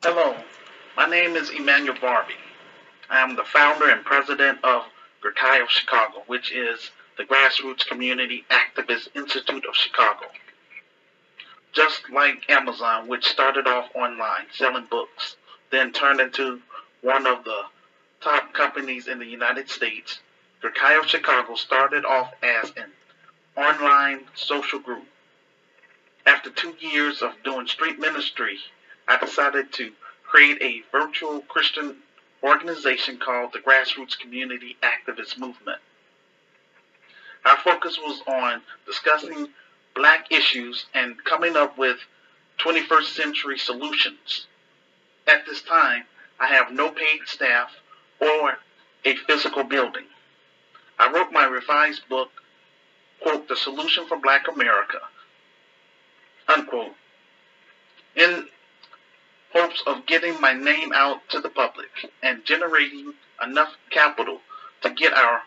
Hello, my name is Emmanuel Barbie. I am the founder and president of Gurkai of Chicago, which is the Grassroots Community Activist Institute of Chicago. Just like Amazon, which started off online selling books, then turned into one of the top companies in the United States, Gurkai of Chicago started off as an online social group. After two years of doing street ministry, I decided to create a virtual Christian organization called the Grassroots Community Activist Movement. Our focus was on discussing black issues and coming up with 21st century solutions. At this time, I have no paid staff or a physical building. I wrote my revised book, quote, The Solution for Black America, unquote, in hopes of getting my name out to the public and generating enough capital to get our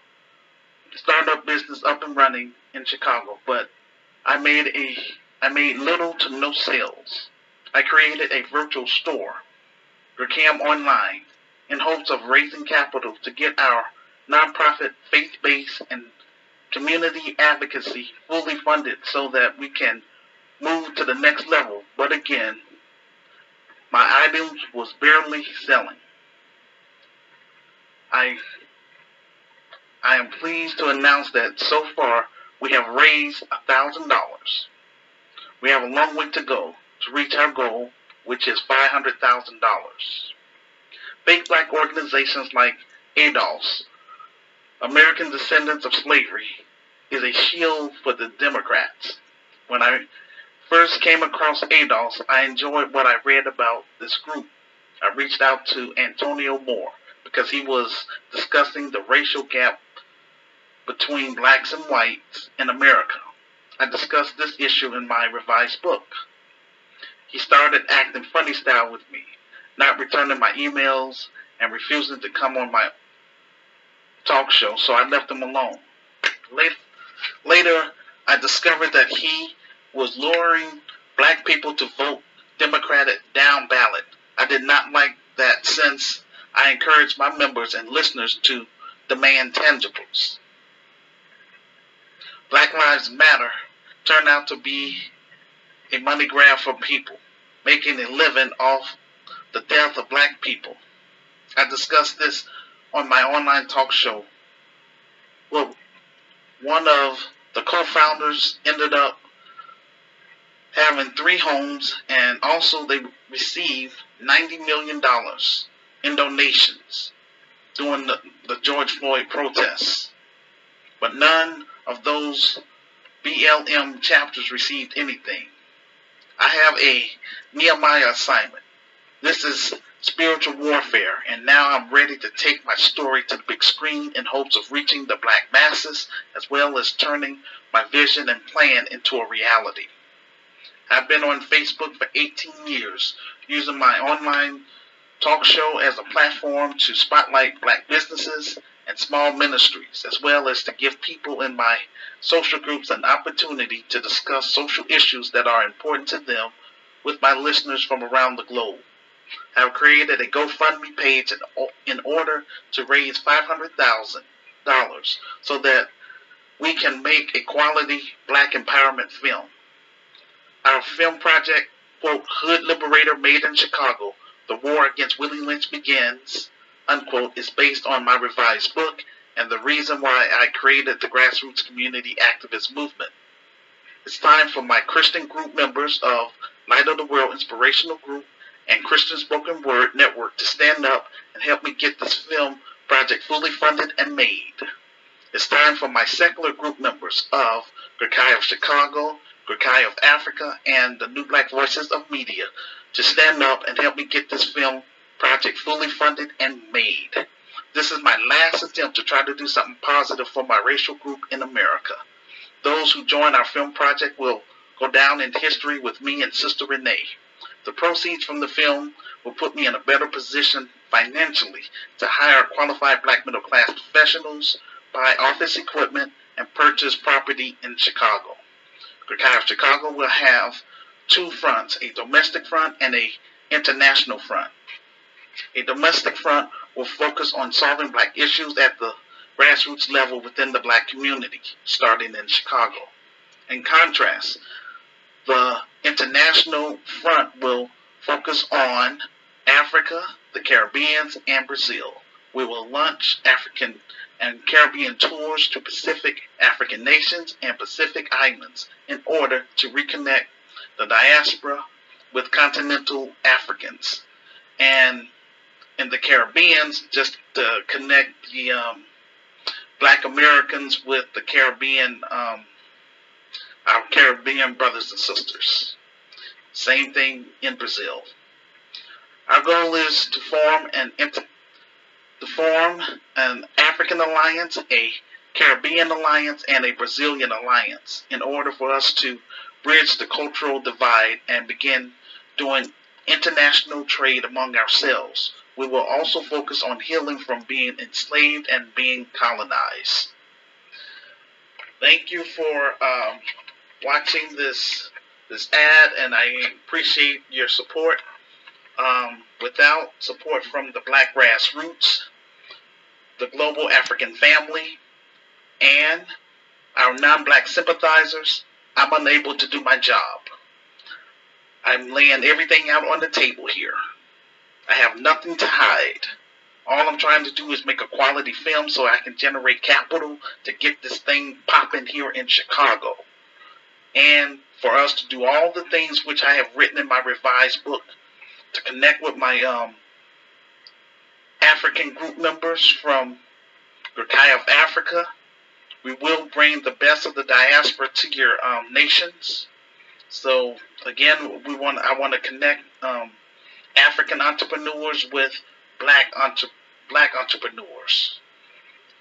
startup business up and running in Chicago. But I made a I made little to no sales. I created a virtual store, Gurkam Online, in hopes of raising capital to get our nonprofit faith-based and community advocacy fully funded so that we can move to the next level. But again, my items was barely selling. I I am pleased to announce that so far we have raised thousand dollars. We have a long way to go to reach our goal, which is five hundred thousand dollars. Fake black organizations like ADOS, American Descendants of Slavery, is a shield for the Democrats. When I first came across ADOS, I enjoyed what I read about this group. I reached out to Antonio Moore because he was discussing the racial gap between blacks and whites in America. I discussed this issue in my revised book. He started acting funny style with me, not returning my emails and refusing to come on my talk show, so I left him alone. Later, I discovered that he was luring black people to vote Democratic down ballot. I did not like that since I encouraged my members and listeners to demand tangibles. Black Lives Matter turned out to be a money grab for people, making a living off the death of black people. I discussed this on my online talk show. Well, one of the co-founders ended up having three homes, and also they received $90 million in donations during the, the George Floyd protests. But none of those BLM chapters received anything. I have a Nehemiah assignment. This is spiritual warfare, and now I'm ready to take my story to the big screen in hopes of reaching the black masses as well as turning my vision and plan into a reality. I've been on Facebook for 18 years, using my online talk show as a platform to spotlight black businesses and small ministries, as well as to give people in my social groups an opportunity to discuss social issues that are important to them with my listeners from around the globe. I have created a GoFundMe page in order to raise $500,000 so that we can make a quality black empowerment film. Our film project, quote, Hood Liberator Made in Chicago, The War Against Willie Lynch Begins, unquote, is based on my revised book and the reason why I created the Grassroots Community Activist Movement. It's time for my Christian group members of Light of the World Inspirational Group and Christian Spoken Word Network to stand up and help me get this film project fully funded and made. It's time for my secular group members of Gurkai of Chicago, Gurkai of Africa, and the New Black Voices of Media to stand up and help me get this film project fully funded and made. This is my last attempt to try to do something positive for my racial group in America. Those who join our film project will go down in history with me and Sister Renee. The proceeds from the film will put me in a better position financially to hire qualified black middle class professionals, buy office equipment, and purchase property in Chicago. Gurkai of Chicago will have two fronts, a domestic front and a international front. A domestic front will focus on solving black issues at the grassroots level within the black community, starting in Chicago. In contrast, the international front will focus on Africa, the Caribbean, and Brazil. We will launch African and Caribbean tours to Pacific African nations and Pacific islands in order to reconnect the diaspora with continental Africans. And in the Caribbean, just to connect the um, black Americans with the Caribbean, um, our Caribbean brothers and sisters. Same thing in Brazil. Our goal is to form an to form an African alliance, a Caribbean alliance, and a Brazilian alliance in order for us to bridge the cultural divide and begin doing international trade among ourselves. We will also focus on healing from being enslaved and being colonized. Thank you for um, watching this this ad, and I appreciate your support. Um, without support from the Black Grassroots, the Global African Family, and our non-black sympathizers, I'm unable to do my job. I'm laying everything out on the table here. I have nothing to hide. All I'm trying to do is make a quality film so I can generate capital to get this thing popping here in Chicago. And for us to do all the things which I have written in my revised book to connect with my um, African group members from Gurkai of Africa. We will bring the best of the diaspora to your um, nations. So again, we want I want to connect um, African entrepreneurs with black entre- black entrepreneurs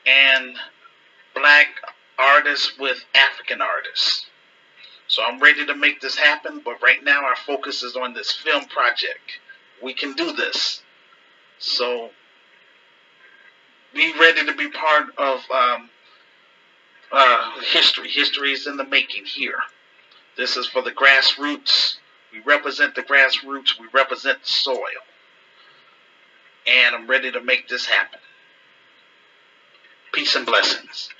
and black artists with African artists. So I'm ready to make this happen, but right now our focus is on this film project. We can do this. So be ready to be part of um, uh, history. History is in the making here. This is for the grassroots. We represent the grassroots. We represent the soil. And I'm ready to make this happen. Peace and blessings.